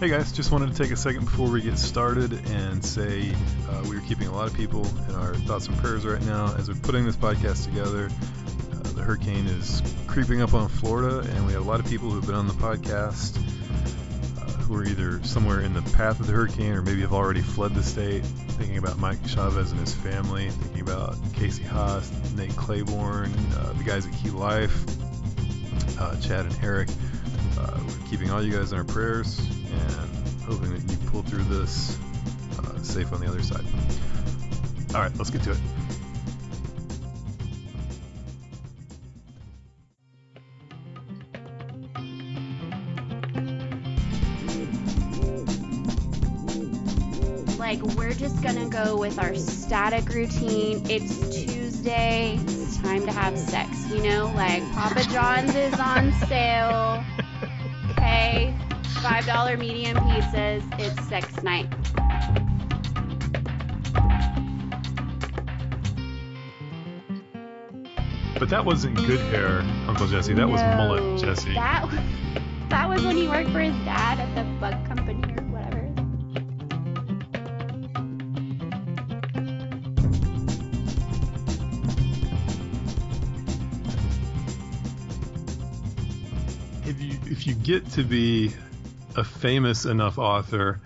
Hey guys, just wanted to take a second before we get started and say uh, we are keeping a lot of people in our thoughts and prayers right now as we're putting this podcast together. Uh, the hurricane is creeping up on Florida, and we have a lot of people who've been on the podcast uh, who are either somewhere in the path of the hurricane or maybe have already fled the state. Thinking about Mike Chavez and his family, thinking about Casey Haas, Nate Claiborne, uh, the guys at Key Life, uh, Chad and Eric. Uh, we're keeping all you guys in our prayers hoping that you pull through this uh, safe on the other side. All right, let's get to it. Like, we're just gonna go with our static routine. It's Tuesday. It's time to have sex, you know? Like, Papa John's is on sale. Okay? $5 medium pizzas. It's sex night. But that wasn't good hair, Uncle Jesse. That was mullet, Jesse. That, that was when he worked for his dad at the bug company or whatever. if you if you get to be a famous enough author,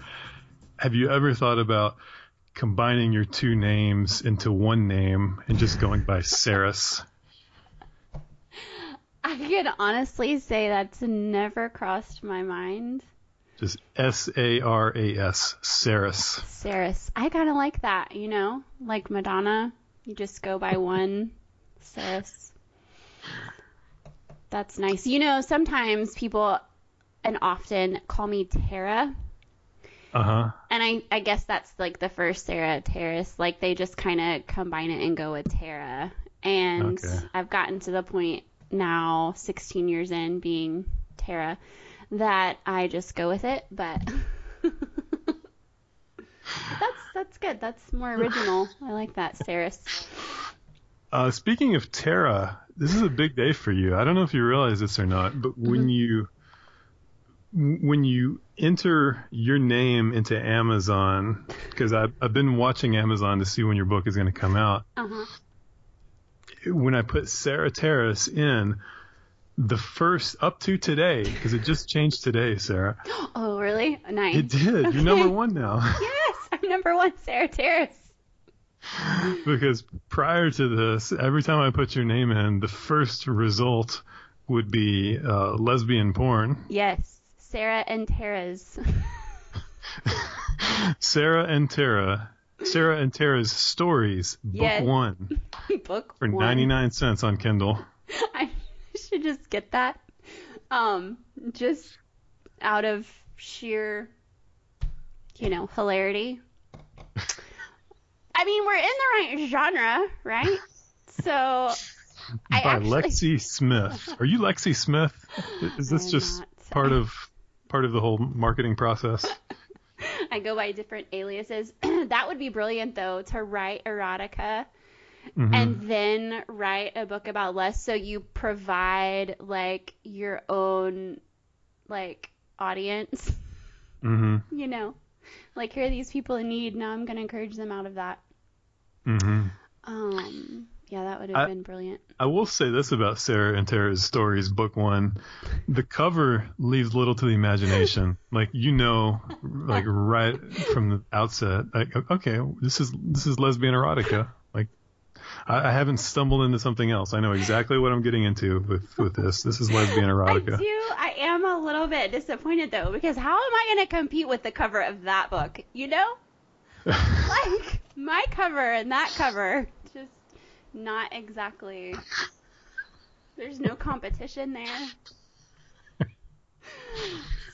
have you ever thought about combining your two names into one name and just going by Saris? I can honestly say that's never crossed my mind. Just S A R A S, Saris. Saris. I kind of like that, you know? Like Madonna, you just go by one Saris. That's nice. You know, sometimes people and often call me Tara, Uh huh. and I, I guess that's like the first Sarah Taras. Like they just kind of combine it and go with Tara. And Okay. I've gotten to the point now, 16 years in being Tara, that I just go with it. But that's that's good. That's more original. I like that, Saris. Uh, speaking of Tara, this is a big day for you. I don't know if you realize this or not, but when you when you enter your name into Amazon, because I've, I've been watching Amazon to see when your book is going to come out. Uh huh. When I put Sarah Taras in, the first up to today, because it just changed today, Sarah. Oh, really? Nice. It did. You're number one now. Yes, I'm number one, Sarah Taras. because prior to this, every time I put your name in, the first result would be uh, lesbian porn. Yes, Sarah and Tara's. Sarah and Tara. Sarah and Tara's stories, book Yes. one, book for one. 99 cents on Kindle. I should just get that. Um, just out of sheer, you know, hilarity. I mean, we're in the right genre, right? So, I By actually, Lexi Smith. Are you Lexi Smith? Is this I'm just not. part of part of the whole marketing process? I go by different aliases. that would be brilliant, though, to write erotica Mhm. and then write a book about less so you provide like your own like audience Mhm. you know like here are these people in need now i'm going to encourage them out of that Mhm. Would have I- been brilliant I will say this about Sarah and Tara's stories, book one. The cover leaves little to the imagination. Like you know, like right from the outset, like okay, this is this is lesbian erotica. Like I, I haven't stumbled into something else. I know exactly what I'm getting into with with this. This is lesbian erotica. i do i am a little bit disappointed though because how am i going to compete with the cover of that book you know like my cover and that cover not exactly. There's no competition there.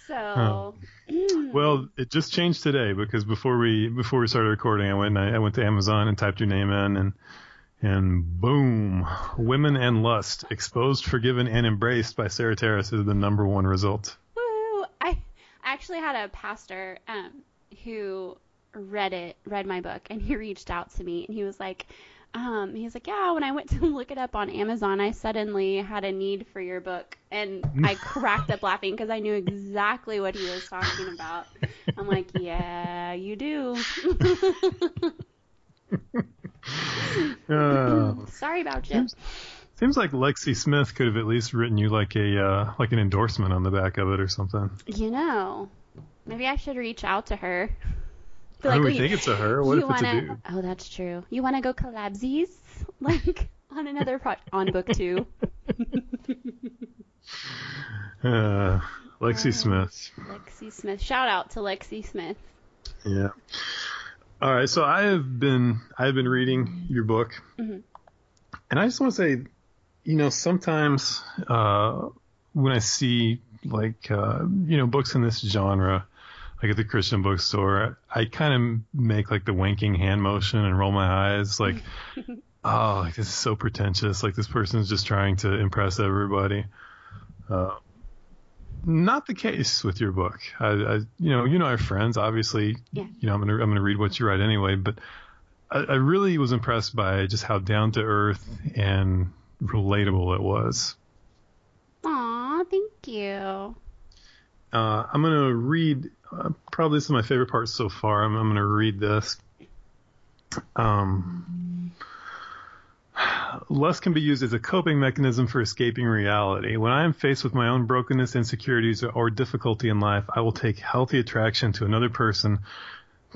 So Well, it just changed today because before we before we started recording, I went I, I went to Amazon and typed your name in and and boom, women and lust exposed, forgiven, and embraced by Sarah Taras is the number one result. woo i actually had a pastor um who read it read my book and he reached out to me and he was like Um, he's like, yeah, when I went to look it up on Amazon, I suddenly had a need for your book. And I cracked up laughing because I knew exactly what he was talking about. I'm like, yeah, you do. Uh, Sorry about you. seems, seems like Lexi Smith could have at least written you like a uh, like an endorsement on the back of it or something. You know, maybe I should reach out to her. I like, would "Wait, think it's a her. What you if it's a wanna- dude? Oh, that's true. You want to go collabsies? Like on another pro- on book two. Uh, Lexi Uh, Smith. Lexi Smith. Shout out to Lexi Smith. Yeah. All right. So I have been I have been reading your book, Mhm. and I just want to say, you know, sometimes uh, when I see like uh, you know books in this genre, like at the Christian bookstore, I kind of make like the winking hand motion and roll my eyes, like, oh, like this is so pretentious. Like this person's just trying to impress everybody. Uh, not the case with your book. I, I, you know, you know our friends. Obviously, Yeah. you know, I'm gonna I'm gonna read what you write anyway. But I, I really was impressed by just how down to earth and relatable it was. Aw, thank you. Uh, I'm gonna read. Uh, probably this is my favorite part so far. I'm, I'm gonna read this. Um, lust can be used as a coping mechanism for escaping reality. When I am faced with my own brokenness, insecurities, or difficulty in life, I will take healthy attraction to another person,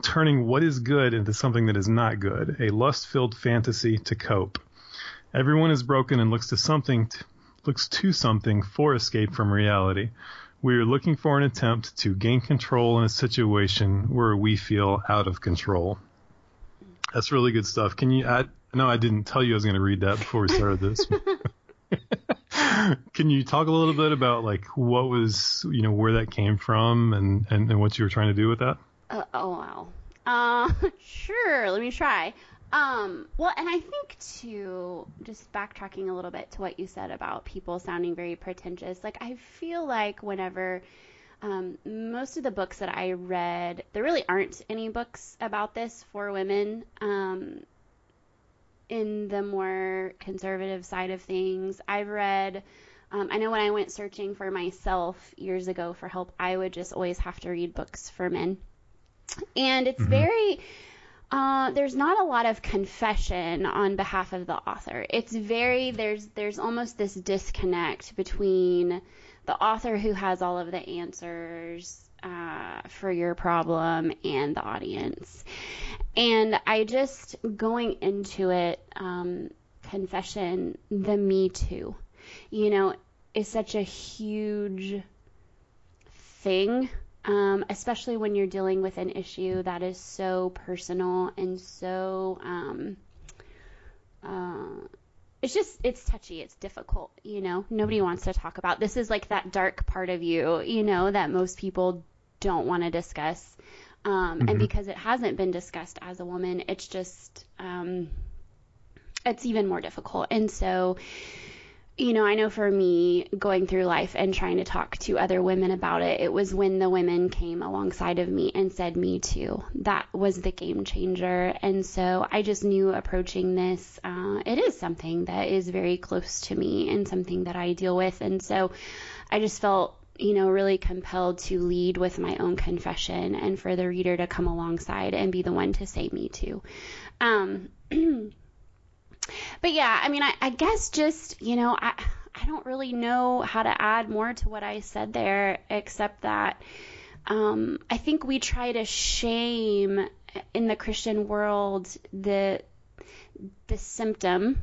turning what is good into something that is not good, a lust-filled fantasy to cope. Everyone is broken and looks to something, looks to something for escape from reality. We are looking for an attempt to gain control in a situation where we feel out of control. That's really good stuff. Can you add? No, I didn't tell you I was going to read that before we started this. Can you talk a little bit about like what was, you know, where that came from and, and, and what you were trying to do with that? Uh, oh wow. Uh, sure. Let me try. Um, well, and I think too, just backtracking a little bit to what you said about people sounding very pretentious. Like I feel like whenever um, most of the books that I read, there really aren't any books about this for women. Um, in the more conservative side of things, I've read. Um, I know when I went searching for myself years ago for help, I would just always have to read books for men and it's Mhm. very uh, there's not a lot of confession on behalf of the author. It's very there's there's almost this disconnect between the author who has all of the answers uh, for your problem and the audience. And I just going into it, um, confession, the Me Too, you know, is such a huge thing um, especially when you're dealing with an issue that is so personal and so um, uh, it's just it's touchy it's difficult you know? Nobody wants to talk about this is like that dark part of you you know that most people don't want to discuss. Um, and Mhm. because it hasn't been discussed as a woman it's just um, it's even more difficult. And so you know, I know for me going through life and trying to talk to other women about it, it was when the women came alongside of me and said, Me too. That was the game changer. And so I just knew approaching this, uh, it is something that is very close to me and something that I deal with. And so I just felt, you know, really compelled to lead with my own confession and for the reader to come alongside and be the one to say, Me too. Um, but yeah, I mean, I, I guess just, you know, I, I don't really know how to add more to what I said there, except that um, I think we try to shame in the Christian world the the symptom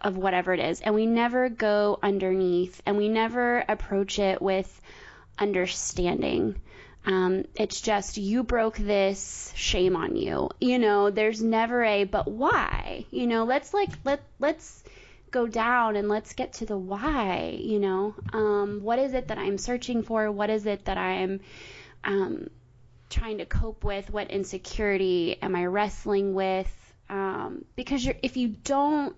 of whatever it is, and we never go underneath, and we never approach it with understanding. Um, it's just you broke this, shame on you. You know, there's never a but why. You know, let's like let let's go down and let's get to the why. You know, um, what is it that I'm searching for? What is it that I'm um, trying to cope with? What insecurity am I wrestling with? Um, because if you don't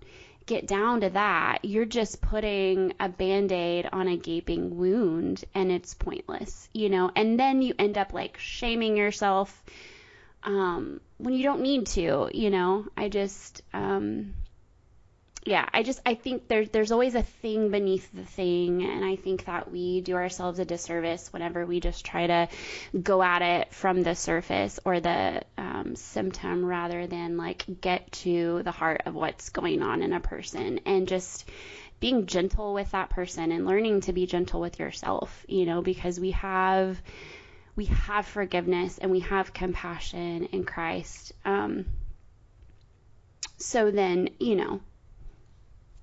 get down to that, you're just putting a band aid on a gaping wound and it's pointless, you know? And then you end up like shaming yourself um, when you don't need to, you know? I just, um, yeah, I just I think there's there's always a thing beneath the thing, and I think that we do ourselves a disservice whenever we just try to go at it from the surface or the um, symptom rather than like get to the heart of what's going on in a person and just being gentle with that person and learning to be gentle with yourself, you know, because we have we have forgiveness and we have compassion in Christ. Um, so then, you know,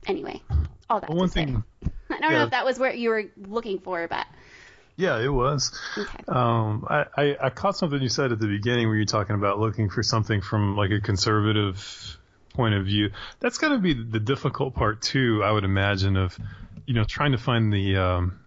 anyway, all that. Well, one to say. thing, I don't yeah. know if that was what you were looking for, but yeah, it was. okay. Um, I, I, I caught something you said at the beginning where you're talking about looking for something from like a conservative point of view. That's got to be the difficult part too, I would imagine, of you know trying to find the um,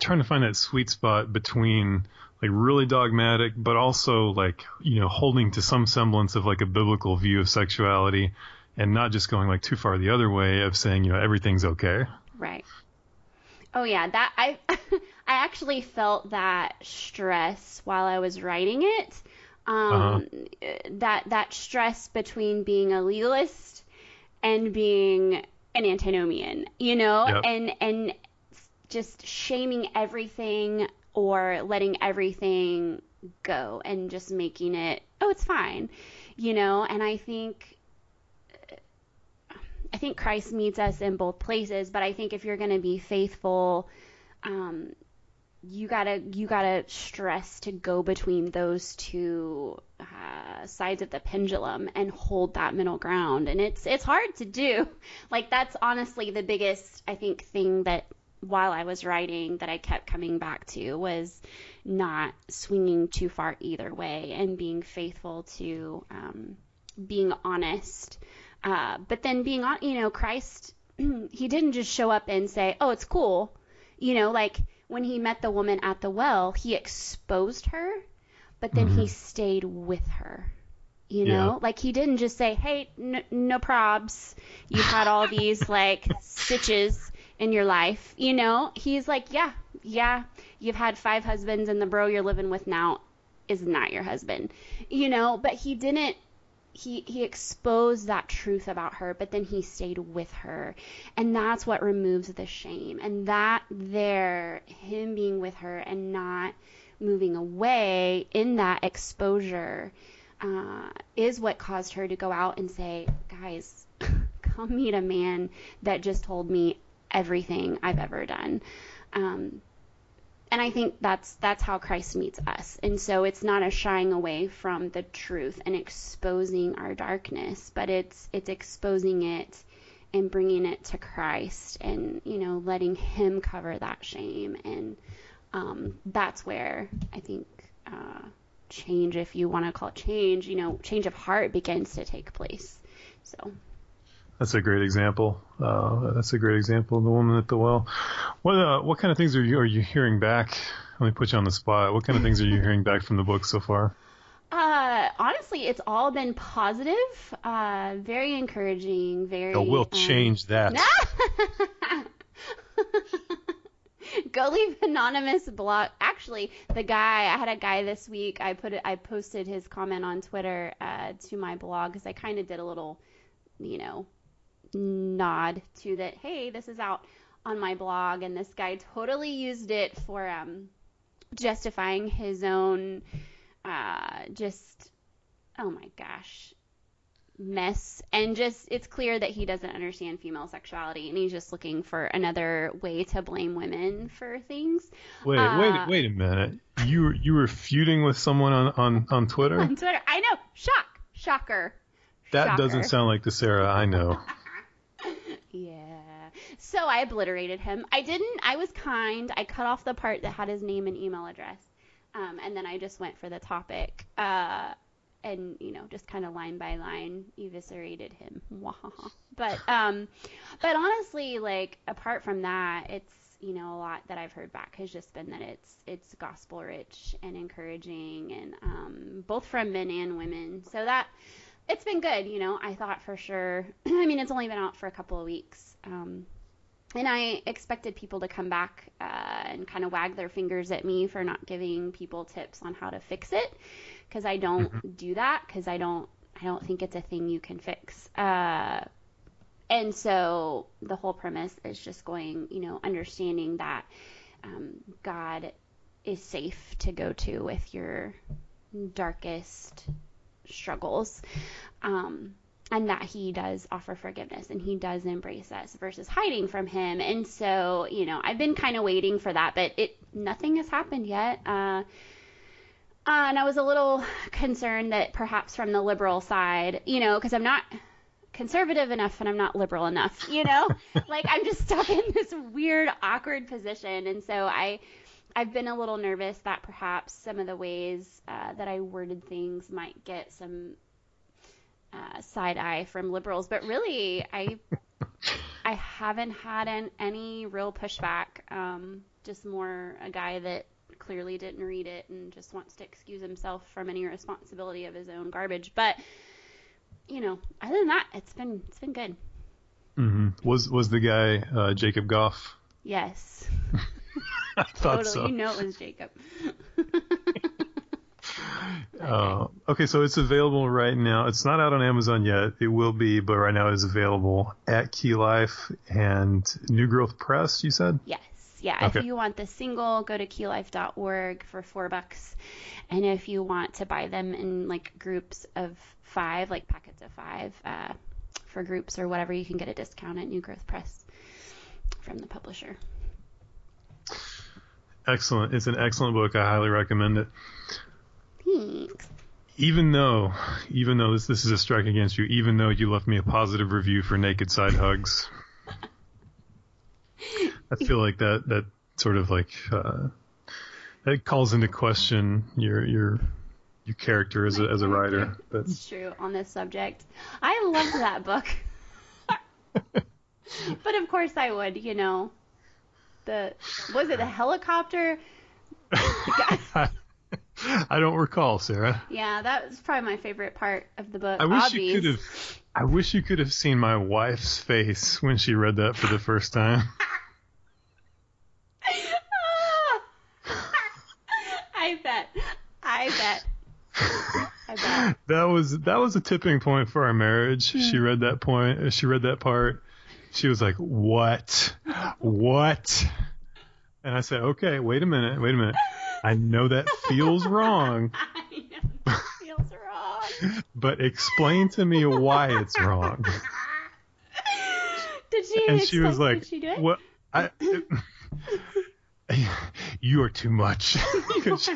trying to find that sweet spot between like really dogmatic, but also like you know holding to some semblance of like a biblical view of sexuality, and not just going like too far the other way of saying you know everything's okay. Right. Oh yeah, that I I actually felt that stress while I was writing it. Um, that that stress between being a legalist and being an antinomian, you know, Yep. and and just shaming everything or letting everything go and just making it oh it's fine, you know, and I think I think Christ meets us in both places, but I think if you're going to be faithful, um, you gotta you gotta stress to go between those two uh, sides of the pendulum and hold that middle ground, and it's it's hard to do. Like that's honestly the biggest I think thing that while I was writing that I kept coming back to was not swinging too far either way and being faithful to um, being honest uh, but then being on, you know, Christ, he didn't just show up and say, "Oh, it's cool," you know, like when he met the woman at the well, he exposed her, but then he stayed with her. You Yeah. know, like he didn't just say, "Hey, n- no probs, you've had all these like stitches in your life." You know, he's like, "Yeah, yeah, you've had five husbands, and the bro you're living with now is not your husband." You know, but he didn't he he exposed that truth about her but then he stayed with her. And that's what removes the shame. And that there him being with her and not moving away in that exposure uh, is what caused her to go out and say guys come meet a man that just told me everything i've ever done. Um, and I think that's that's how Christ meets us. And so it's not a shying away from the truth and exposing our darkness, but it's it's exposing it and bringing it to Christ and you know letting Him cover that shame. And um, that's where I think uh, change, if you want to call it change, you know, change of heart begins to take place. So That's a great example. Uh, that's a great example. Of the woman at the well. What uh, what kind of things are you are you hearing back? Let me put you on the spot. What kind of things are you hearing back from the book so far? Uh, honestly, it's all been positive, uh, very encouraging, very. Oh, we'll um, change that. Go leave anonymous blog. Actually, the guy I had a guy this week. I put it. I posted his comment on Twitter uh, to my blog because I kind of did a little, you know, nod to that. Hey, this is out on my blog, and this guy totally used it for um, justifying his own uh, just oh my gosh mess and just it's clear that he doesn't understand female sexuality and he's just looking for another way to blame women for things Wait, Uh, wait, wait a minute. You were you were feuding with someone on on on Twitter? on twitter i know shock shocker That Shocker. doesn't sound like the Sarah I know. yeah. So i obliterated him. I didn't i was kind. I cut off the part that had his name and email address. Um, and then i just went for the topic uh, and you know just kind of line by line eviscerated him. But um but honestly like apart from that it's you know a lot that i've heard back has just been that it's it's gospel rich and encouraging and um both from men and women. So that it's been good you know i thought for sure i mean it's only been out for a couple of weeks um and I expected people to come back uh, and kind of wag their fingers at me for not giving people tips on how to fix it, because I don't do that, because I don't I don't think it's a thing you can fix. Uh, and so the whole premise is just going, you know, understanding that um, God is safe to go to with your darkest struggles. Um, and that he does offer forgiveness and he does embrace us versus hiding from him. And so, you know, I've been kind of waiting for that, but it nothing has happened yet. Uh, and I was a little concerned that perhaps from the liberal side, you know, because I'm not conservative enough and I'm not liberal enough, you know? like I'm just stuck in this weird awkward position and so I I've been a little nervous that perhaps some of the ways uh, that I worded things might get some uh, side eye from liberals, but really I I haven't had an, any real pushback. Um, just more a guy that clearly didn't read it and just wants to excuse himself from any responsibility of his own garbage. But you know, other than that, it's been it's been good. Mm-hmm. Was was the guy uh, Jacob Goff? Yes. I thought totally. so. You know it was Jacob. Uh, okay, so it's available right now. It's not out on Amazon yet. It will be, but right now it's available at Key Life and New Growth Press. You said? Yes. Yeah. Okay. If you want the single, go to keylife.org for four bucks. And if you want to buy them in like groups of five, like packets of five, uh, for groups or whatever, you can get a discount at New Growth Press from the publisher. Excellent. It's an excellent book. I highly recommend it. Thanks. Even though, even though this this is a strike against you, even though you left me a positive review for Naked Side Hugs, I feel like that that sort of like uh, that calls into question your your your character as a as a writer. That's true on this subject. I loved that book. but of course I would, you know. The was it the helicopter? I don't recall, Sarah. Yeah, that was probably my favorite part of the book. I wish you could have. I wish you could have seen my wife's face when she read that for the first time. Ah! I bet. I bet. I bet. that was that was a tipping point for our marriage. She hmm. read that point. She read that part. She was like, "What? What?" And I said, "Okay, wait a minute. Wait a minute. I know that feels wrong, I know it feels wrong. but explain to me why it's wrong." Did she? And she was like, she "What? I." you are too much. it's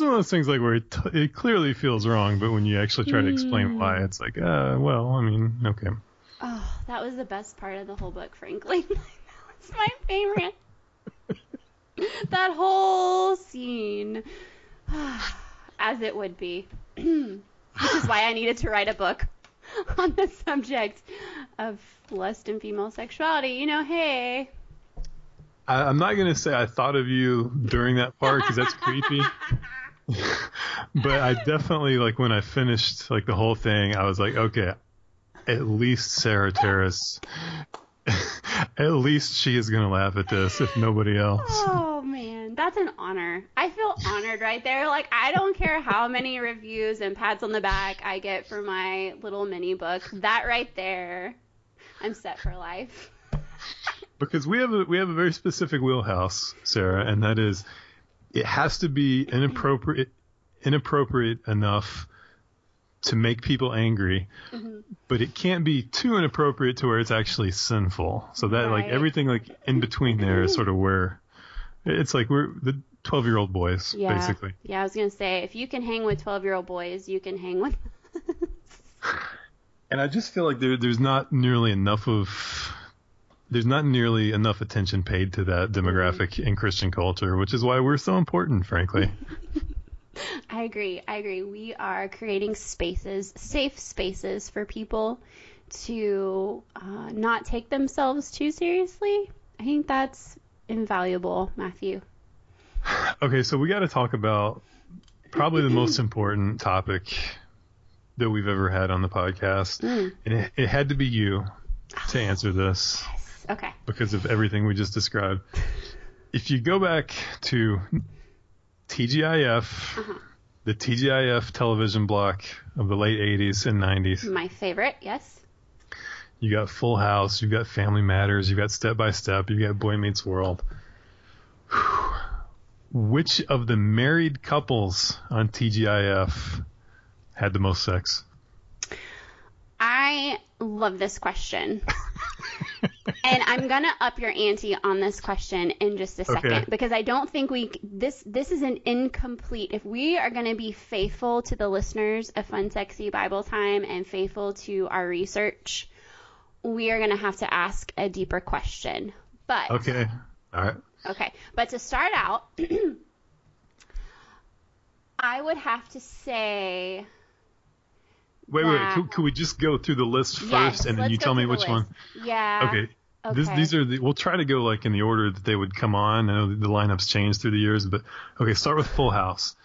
one of those things like where it, t- it clearly feels wrong, but when you actually try to explain why, it's like, uh, well, I mean, okay. Oh, that was the best part of the whole book, frankly. that was my favorite. that whole scene. As it would be. Which is why I needed to write a book on the subject of lust and female sexuality. You know, hey. I, I'm not gonna say I thought of you during that part because that's creepy. but I definitely like when I finished like the whole thing, I was like, okay, at least Sarah Taras, at least she is gonna laugh at this if nobody else. Oh man, that's an honor. I feel honored right there. Like I don't care how many reviews and pats on the back I get for my little mini book. That right there, I'm set for life. Because we have a we have a very specific wheelhouse, Sarah, and that is it has to be inappropriate inappropriate enough to make people angry, mm-hmm. but it can't be too inappropriate to where it's actually sinful. So that like everything like in between there is sort of where it's like we're the twelve year old boys Yeah. basically. Yeah, I was gonna say if you can hang with 12 year old boys, you can hang with. And I just feel like there there's not nearly enough of there's not nearly enough attention paid to that demographic mm-hmm. in Christian culture, which is why we're so important, frankly. I agree. I agree. We are creating spaces, safe spaces for people to uh, not take themselves too seriously. I think that's invaluable, Matthew. Okay, so we got to talk about probably the most important topic that we've ever had on the podcast. Mm. And it, it had to be you to answer this Okay. because of everything we just described. If you go back to TGIF, Uh-huh. the TGIF television block of the late 80s and 90s, My favorite, yes. you got Full House, you've got Family Matters, you've got Step by Step, you've got Boy Meets World. Whew. Which of the married couples on TGIF had the most sex? Love this question. and I'm gonna up your ante on this question in just a second Okay. because I don't think we this this is an incomplete. If we are gonna be faithful to the listeners of Fun Sexy Bible Time and faithful to our research, we are gonna have to ask a deeper question. But Okay. All right. Okay, but to start out, I would have to say Wait, wait, Could, could we just go through the list first yes. and then you tell me which one? Yeah. Okay. This, these are the, we'll try to go like in the order that they would come on. I know the lineups changed through the years, but okay, start with Full House.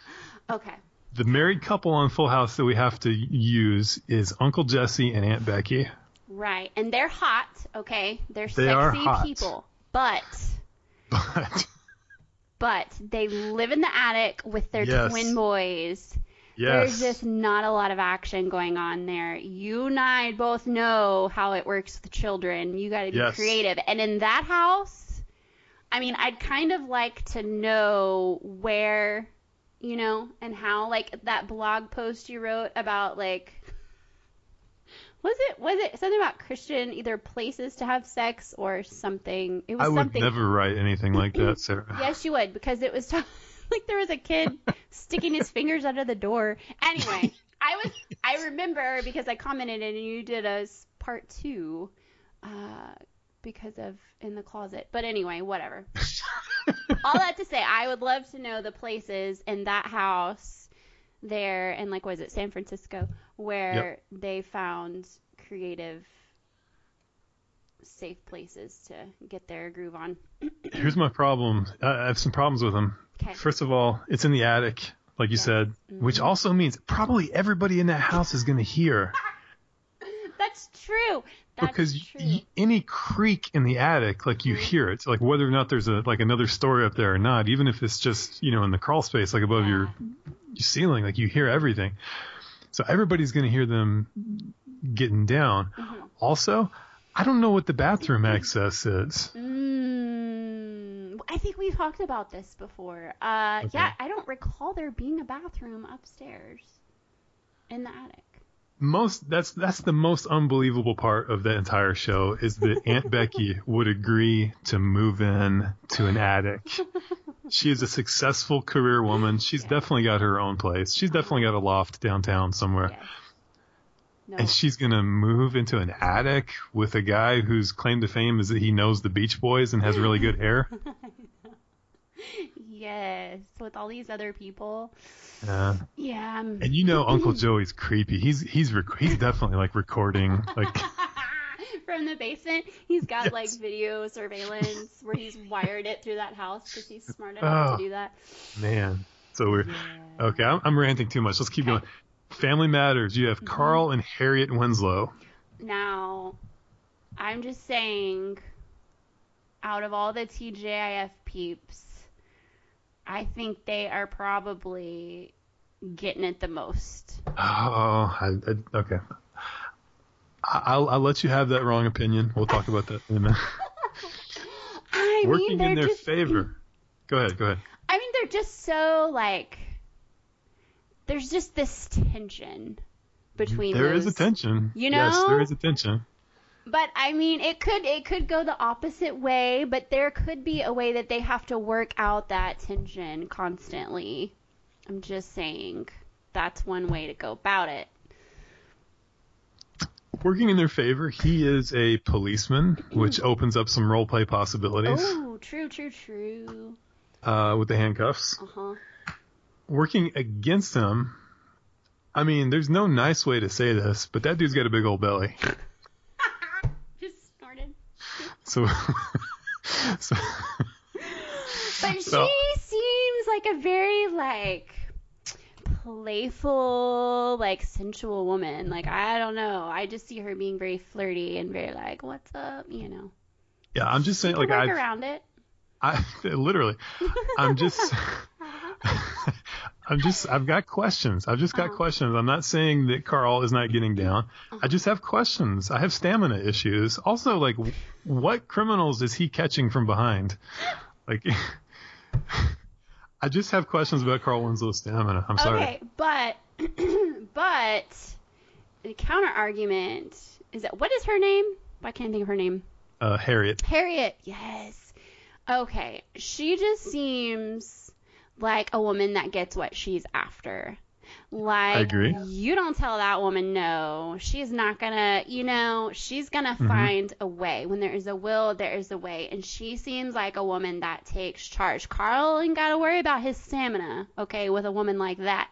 Okay. The married couple on Full House that we have to use is Uncle Jesse and Aunt Becky. Right, and they're hot. Okay, they're They sexy are hot. people, but But but they live in the attic with their Yes. twin boys. Yes, There's just not a lot of action going on there. You and I both know how it works with children. You got to be Yes. creative. And in that house, I mean, I'd kind of like to know where, you know, and how. Like that blog post you wrote about like. Was it was it something about Christian either places to have sex or something? It was I would something. never write anything like that, Sarah. Yes, you would because it was t- like there was a kid sticking his fingers under the door. Anyway, I was I remember because I commented and you did a part two uh, because of in the closet. But anyway, whatever. All that to say, I would love to know the places in that house there and like was it San Francisco where they found creative safe places to get their groove on. Here's my problem. I have some problems with them. Okay. First of all, it's in the attic, like you Yes. said, which Mhm. also means probably everybody in that house is going to hear That's true. That's because true. y- any creak in the attic, like you Mhm. hear it, like whether or not there's a like another story up there or not, even if it's just you know in the crawl space, like above your, your ceiling, like you hear everything. So everybody's going to hear them getting down. Mhm. Also, I don't know what the bathroom access is. Mm, I think we've talked about this before. Uh, Okay. Yeah, I don't recall there being a bathroom upstairs in the attic. most that's that's the most unbelievable part of the entire show is that Aunt Becky would agree to move in to an attic. She is a successful career woman. She's Yeah. definitely got her own place. She's definitely got a loft downtown somewhere. Yes. No. And she's gonna move into an attic with a guy whose claim to fame is that he knows the Beach Boys and has really good hair. yes, with all these other people. Yeah. Yeah. um, And you know Uncle Joey's creepy. He's he's rec- he's definitely like recording like From the basement, he's got Yes. like video surveillance where he's wired it through that house because he's smart enough Oh. to do that. man. So we're Yeah. Okay, I'm, I'm ranting too much. Let's keep Okay. going. Family Matters. You have Carl and Harriet Winslow. Now, I'm just saying, out of all the TGIF peeps, I think they are probably getting it the most. Oh, I, I, okay. I- I'll, I'll let you have that wrong opinion. We'll talk about that in a minute. I Working they're in their just, favor. Go ahead. Go ahead. I mean, they're just so like. There's just this tension between There those. is a tension. You Yes, know? there is a tension. But I mean, it could it could go the opposite way, but there could be a way that they have to work out that tension constantly. I'm just saying that's one way to go about it. Working in their favor, he is a policeman, which opens up some role play possibilities Oh, true, true, true. uh, with the handcuffs. Uh huh. Working against him, I mean, there's no nice way to say this, but that dude's got a big old belly. Just snorted. So, so But So- she seems like a very like playful, like sensual woman. Like I don't know. I just see her being very flirty and very like, "What's up?" You know. yeah, I'm just saying, She like, work I, around it. I literally, I'm just, I'm just, I've got questions. I've just got Uh-huh. questions. I'm not saying that Carl is not getting down. I just have questions. I have stamina issues. Also, like, what criminals is he catching from behind? Like, I just have questions about Carl Winslow's stamina. I'm sorry. Okay, but but the counter argument is that what is her name? I can't think of her name. Uh, Harriet. Harriet. Yes. Okay, she just seems like a woman that gets what she's after. Like agree. you don't tell that woman no. She's not gonna, you know, she's gonna Mm-hmm. find a way. When there is a will, there is a way. And she seems like a woman that takes charge. Carl ain't gotta worry about his stamina, okay, with a woman like that.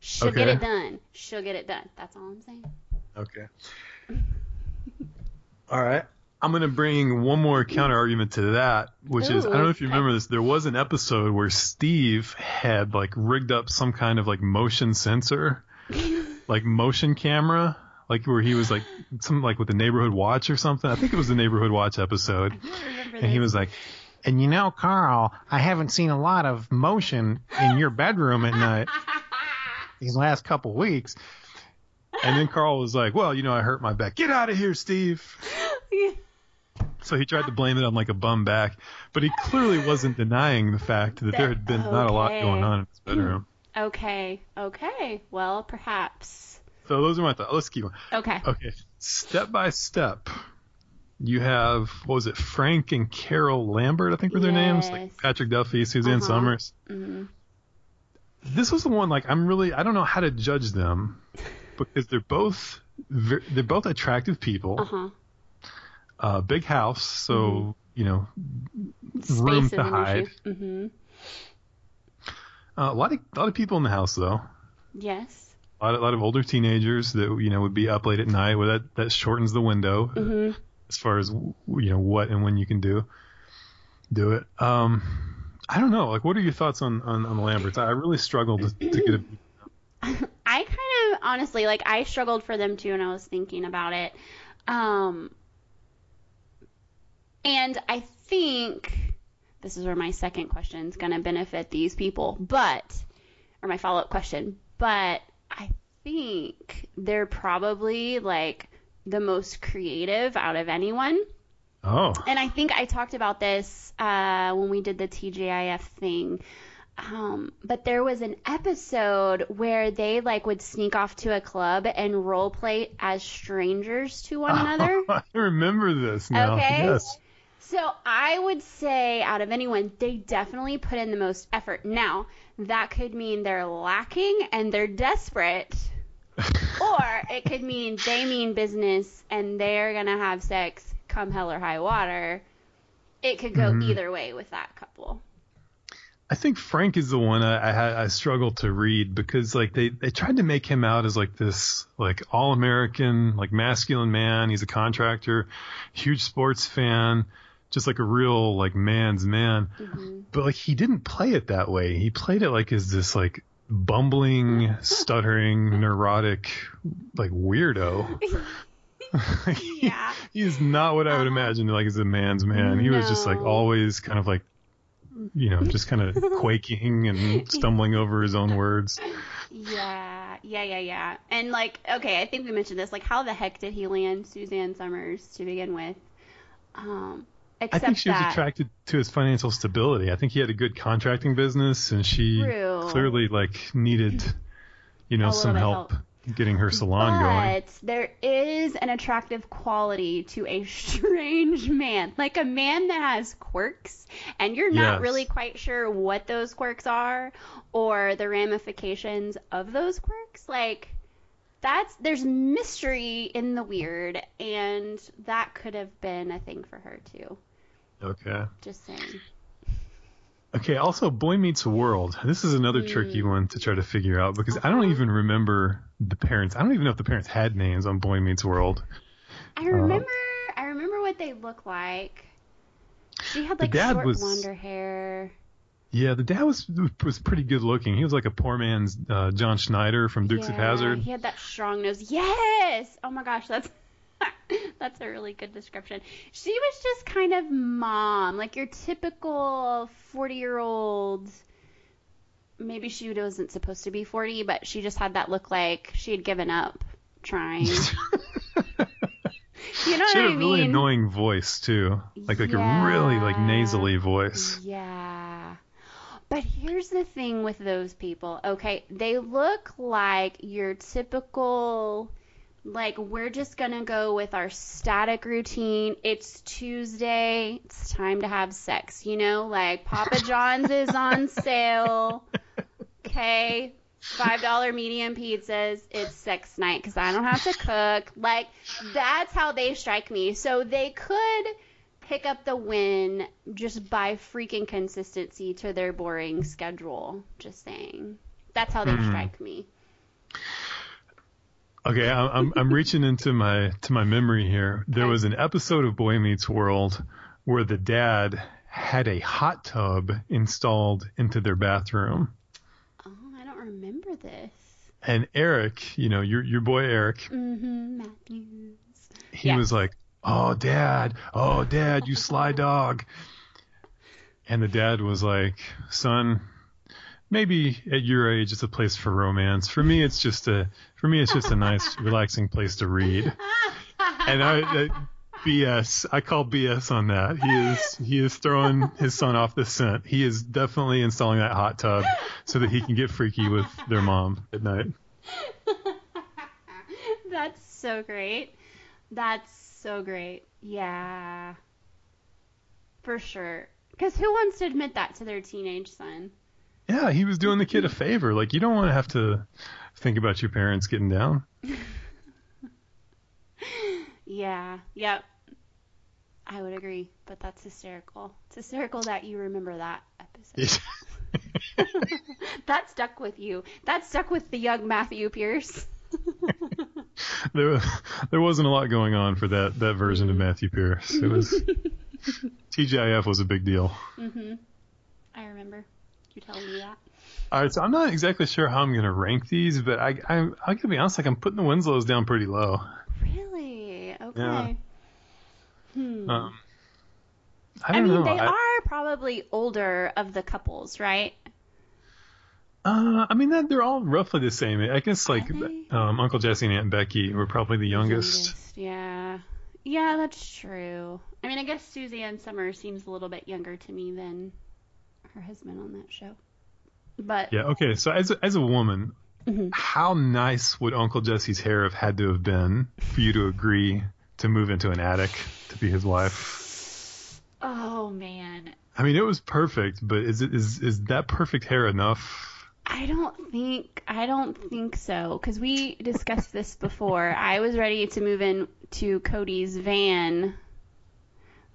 She'll get it done. She'll get it done. That's all I'm saying. Okay. All right. I'm going to bring one more counter argument to that, which is I don't know if you remember this. There was an episode where Steve had like rigged up some kind of like motion sensor, like motion camera, like where he was like something like with the neighborhood watch or something. I think it was the neighborhood watch episode. And he was like, And you know, Carl, I haven't seen a lot of motion in your bedroom at night these last couple weeks. and then Carl was like, well, you know, I hurt my back. Get out of here, Steve. So he tried to blame it on like a bum back, but he clearly wasn't denying the fact that there had been not a lot going on in his bedroom. okay, okay. Well, perhaps. So those are my thoughts. Let's keep on. Okay. Okay, step by step, you have what was it? Frank and Carol Lambert, I think were their names. Yes. Like Patrick Duffy, Suzanne Uh-huh. Somers. hmm This was the one like I'm really I don't know how to judge them because they're both they're both attractive people. Uh huh. Uh, big house, so Mm-hmm. you know room to hide. Mm-hmm. Uh, a lot of a lot of people in the house though. Yes. A lot, of, a lot of older teenagers that you know would be up late at night. Well, that that shortens the window hmm as far as you know what and when you can do do it. Um, I don't know. Like, what are your thoughts on on, on the Lamberts? I really struggled to, to get a. I kind of honestly like I struggled for them too, and I was thinking about it. Um, and I think this is where my second question is going to benefit these people, but or my follow up question, but I think they're probably like the most creative out of anyone. Oh, And I think I talked about this uh, when we did the TGIF thing. Um, but there was an episode where they like would sneak off to a club and role play as strangers to one another. I remember this now. Okay. Yes. So I would say out of anyone, they definitely put in the most effort. Now, that could mean they're lacking and they're desperate. or it could mean they mean business and they're going to have sex come hell or high water. It could go Mhm. either way with that couple. I think Frank is the one I, I I struggled to read because like they they tried to make him out as like this like all American like masculine man. He's a contractor, huge sports fan, just like a real like man's man. hmm But like he didn't play it that way. He played it like as this like bumbling, stuttering, neurotic like weirdo. Yeah. he is not what I would Uh-huh. imagine like as a man's man. He was just like always kind of like you know, just kind of quaking and stumbling over his own words. Yeah, yeah, yeah, yeah. And like, okay, I think we mentioned this. Like, how the heck did he land Suzanne Somers to begin with? Um, I think she was that, attracted to his financial stability. I think he had a good contracting business and she True. clearly like needed you know some bit help getting her salon going. but there is an attractive quality to a strange man, like a man that has quirks, and you're not Yes. really quite sure what those quirks are or the ramifications of those quirks. Like that's there's mystery in the weird, and that could have been a thing for her too. Okay. Just saying. Okay, also Boy Meets World. This is another tricky Hmm. one to try to figure out because I don't Uh-huh. even remember the parents. I don't even know if the parents had names on Boy Meets World. I remember I remember what they look like. She had like dad short was- blonder hair. Yeah, the dad was was pretty good looking. He was like a poor man's uh, John Schneider from Dukes of Yeah, Hazzard. He had that strong nose. Yes. Oh my gosh, that's that's a really good description. She was just kind of mom, like your typical forty-year-old maybe she wasn't supposed to be 40, but she just had that look like she had given up trying. you know she what had I a really annoying voice too, like like a really like nasally voice. Yeah. But here's the thing with those people. Okay, they look like your typical like we're just going to go with our static routine. It's Tuesday. It's time to have sex, you know? Like Papa John's is on sale. Okay. $5 medium pizzas. It's sex night cuz I don't have to cook. Like that's how they strike me. So they could pick up the win just by freaking consistency to their boring schedule. Just saying. That's how they Mhm. strike me. Okay, I'm I'm, I'm reaching into my to my memory here. There was an episode of Boy Meets World where the dad had a hot tub installed into their bathroom. Oh, I don't remember this. And Eric, you know, your your boy Eric, Mm-hmm. Matthews. he Yes. was like, "Oh, dad, oh, dad, you sly dog." And the dad was like, "Son, maybe at your age it's a place for romance. For me, it's just a for me it's just a nice, relaxing place to read." And I, I BS, I call BS on that. He is he is throwing his son off the scent. He is definitely installing that hot tub so that he can get freaky with their mom at night. That's so great. That's so great. Yeah. For sure. Because who wants to admit that to their teenage son? Yeah, he was doing the kid a favor. Like you don't want to have to think about your parents getting down. Yeah. Yep. I would agree, but that's hysterical. It's hysterical that you remember that episode. that stuck with you. That stuck with the young Matthew Pierce. there, there wasn't a lot going on for that that version of Matthew Pierce. It was TGIF was a big deal. mhm. I remember you telling me that. All right, so I'm not exactly sure how I'm gonna rank these, but I I I gotta be honest, like I'm putting the Winslows down pretty low. Really? Okay. Yeah. Hmm. Um, I I, mean, know. they I, are probably older of the couples, right? uh, I mean, that, they're all roughly the same. I guess like um, Uncle Jesse and Aunt Becky were probably the youngest. Yeah. Yeah, that's true. I mean, I guess Suzanne Somers seems a little bit younger to me than her husband on that show. But Yeah. Okay. So as a, as a woman, Mhm. how nice would Uncle Jesse's hair have had to have been for you to agree to move into an attic to be his wife? oh man, I mean, it was perfect, but is it is is that perfect hair enough? I don't think I don't think so because we discussed this before. I was ready to move in to Cody's van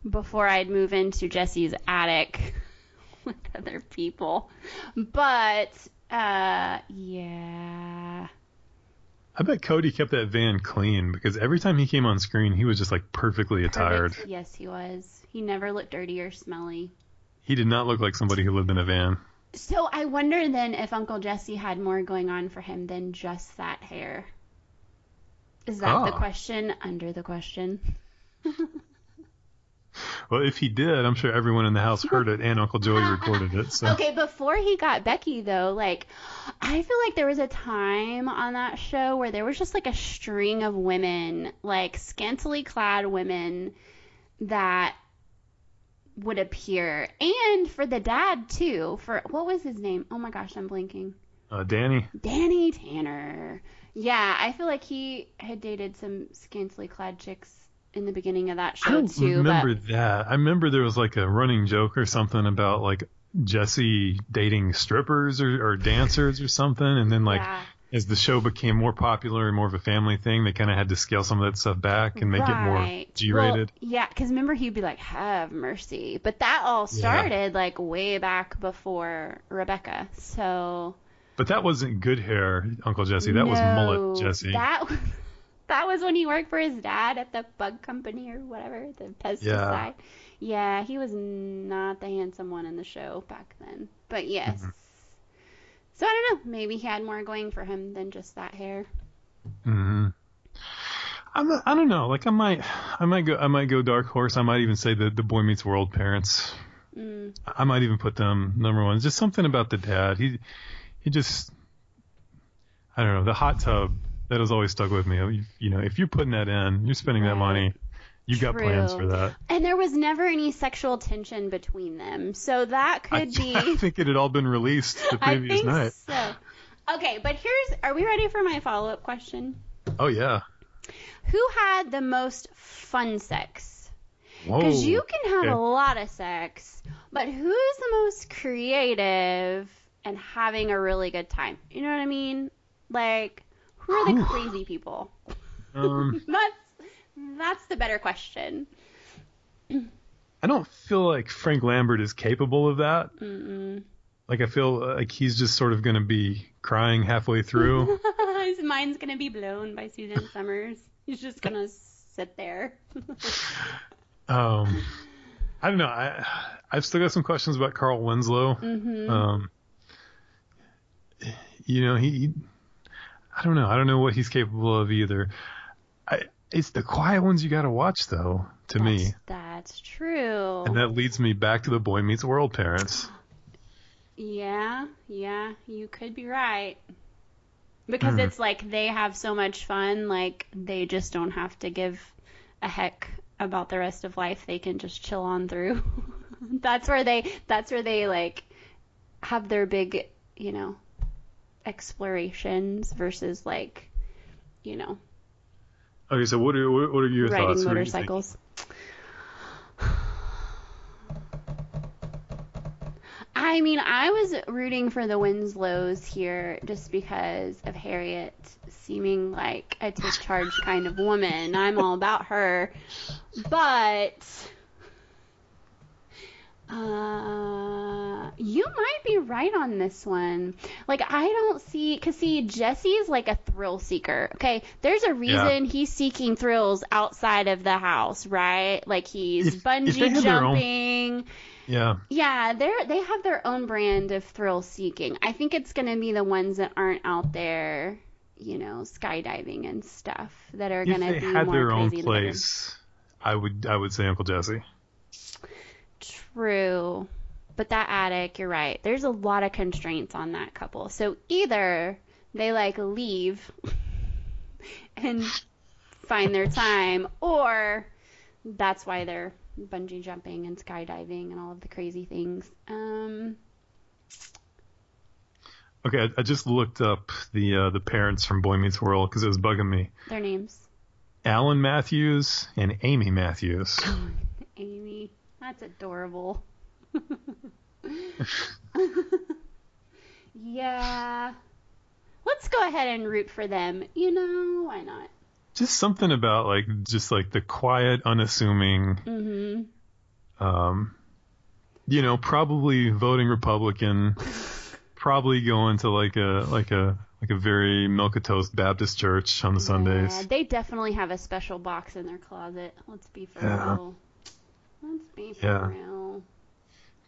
before I'd move into Jesse's attic with other people. But uh yeah. I bet Cody kept that van clean because every time he came on screen, he was just like perfectly attired. Perfect. Yes, he was. He never looked dirty or smelly. He did not look like somebody who lived in a van. So I wonder then if Uncle Jesse had more going on for him than just that hair. Is that the Oh. question under the question? Well, if he did, I'm sure everyone in the house heard it and Uncle Joey recorded it. So Okay, before he got Becky though, like I feel like there was a time on that show where there was just like a string of women, like scantily clad women that would appear. And for the dad too. For what was his name? Oh my gosh, I'm blinking. uh, Danny, Danny Tanner. Yeah, I feel like he had dated some scantily clad chicks in the beginning of that show I don't too. remember but that. I remember there was like a running joke or something about like Jesse dating strippers or, or dancers or something, and then like yeah. as the show became more popular and more of a family thing, they kind of had to scale some of that stuff back and make it more G-rated. Well, yeah, because remember he'd be like, "Have mercy," but that all Yeah. started like way back before Rebecca. So But that wasn't good hair, Uncle Jesse. That was mullet Jesse. That that was when he worked for his dad at the bug company or whatever, the pesticide. Yeah, yeah he was not the handsome one in the show back then. But yes. Mm-hmm. So I don't know. Maybe he had more going for him than just that hair. hmm I'm I don't know. Like I might I might go I might go dark horse. I might even say the the Boy Meets World parents. Mm. I might even put them number one. Just something about the dad. He he just I don't know the hot tub that has always stuck with me. You, you know, if you're putting that in, you're spending that money. You got plans for that. And there was never any sexual tension between them, so that I, could be. I think it had all been released the I previous think night. so. Okay, but here's. Are we ready for my follow-up question? Oh yeah. Who had the most fun sex? Because you can have Okay. a lot of sex, but who's the most creative and having a really good time? You know what I mean? Like, who are the crazy people? Um, That's that's the better question. I don't feel like Frank Lambert is capable of that. Mm-mm. Like I feel like he's just sort of going to be crying halfway through. His mind's gonna be blown by Suzanne Somers. He's just gonna sit there. um, I don't know. I I've still got some questions about Carl Winslow. hmm Um, you know, he- I don't know. I don't know what he's capable of either. I, it's the quiet ones you got to watch, though, to me. That's true. And that leads me back to the Boy Meets World parents. Yeah, yeah, you could be right. Because Hmm. it's like they have so much fun, like they just don't have to give a heck about the rest of life. They can just chill on through. that's where they that's where they like have their big, you know, explorations versus like, you know, Okay, so what are what are your riding thoughts? Do motorcycles. I mean, I was rooting for the Winslows here just because of Harriette seeming like a take charge kind of woman. I'm all about her. But uh, you might be right on this one. Like, I don't see, cause see, Jesse's like a thrill seeker. Okay, there's a reason he's seeking thrills outside of the house, right? Like he's If- if bungee their own- jumping. Yeah, Yeah, they're they have their own brand of thrill seeking. I think it's gonna be the ones that aren't out there, you know, skydiving and stuff that are if gonna they be more their own crazy in the bedroom. place, I would I would say Uncle Jesse. True. But that attic, you're right. There's a lot of constraints on that couple. So either they like leave and find their time, or that's why they're bungee jumping and skydiving and all of the crazy things. Um, Okay, I, I just looked up the uh, the parents from Boy Meets World because it was bugging me. their names. Alan Matthews and Amy Matthews. Amy. That's adorable. yeah. Let's go ahead and root for them. You know, why not? Just something about like just like the quiet, unassuming. Mm-hmm. Um, you know, probably voting Republican. probably going to like a like a like a very milk toast Baptist church on the Yeah, Sundays. they definitely have a special box in their closet. Let's be for Yeah. real. Let's be for Yeah. real.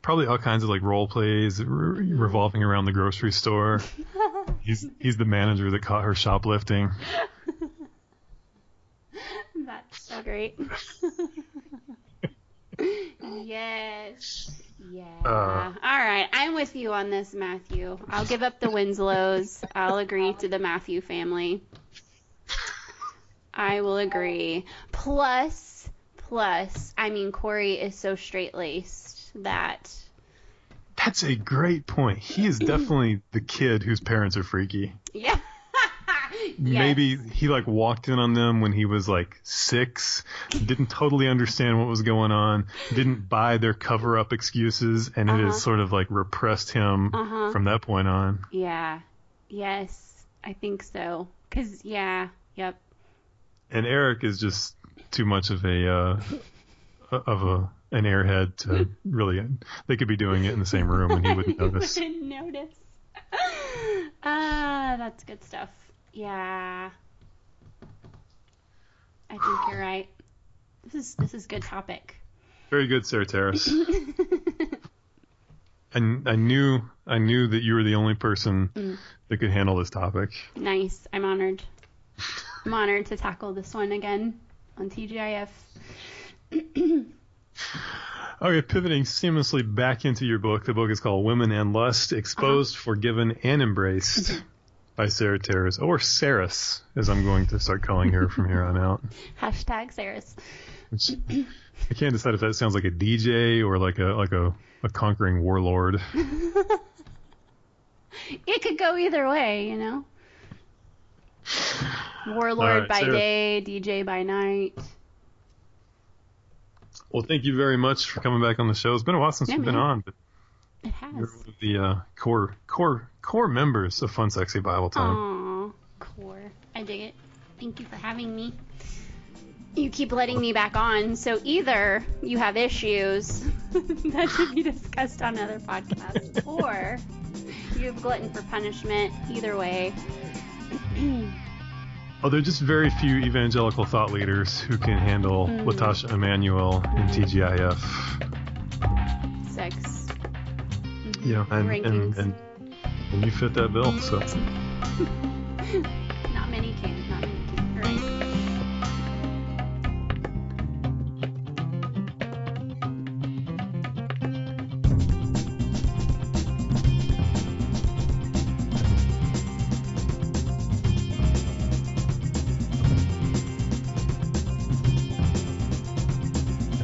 Probably all kinds of like role plays re- revolving around the grocery store. He's he's the manager that caught her shoplifting. That's so great. yes. Yeah. Uh. All right. I'm with you on this, Matthew. I'll give up the Winslows. I'll agree to the Matthew family. I will agree. Plus, plus, I mean, Cory is so straight laced that. That's a great point. He is definitely the kid whose parents are freaky. Yeah. Yes. Maybe he like walked in on them when he was like six, didn't totally understand what was going on, didn't buy their cover up excuses, and it Uh-huh. has sort of like repressed him Uh-huh. from that point on. Yeah. Yes. I think so. Cause yeah. Yep. And Eric is just too much of a uh, of a an airhead to really. They could be doing it in the same room and he wouldn't notice. Wouldn't notice. Ah, that's good stuff. Yeah. I think you're right. This is this is good topic. Very good, Sarah Taras. And I knew I knew that you were the only person Mm. that could handle this topic. nice. I'm honored. I'm honored to tackle this one again on TGIF. Okay, pivoting seamlessly back into your book. The book is called Women and Lust Exposed, uh-huh. Forgiven, and Embraced mm-hmm. by Sarah Taras, or Saris, as I'm going to start calling her from here on out. Hashtag Saris. Which I can't decide if that sounds like a DJ or like a like a, a conquering warlord. It could go either way, you know. Warlord Alright, by Sarah. day, DJ by night. Well, thank you very much for coming back on the show. It's been a while since Yeah, you've been on, but It has. you're one of the uh, core core core members of Fun Sexy Bible Time. Aw, core. I dig it. Thank you for having me. You keep letting me back on, so either you have issues that should be discussed on other podcasts, or you have glutton for punishment. Either way. Oh, there are just very few evangelical thought leaders who can handle Mm. Latasha Emanuel and TGIF. Sex. Mhm. Yeah, and, and, and and you fit that bill. So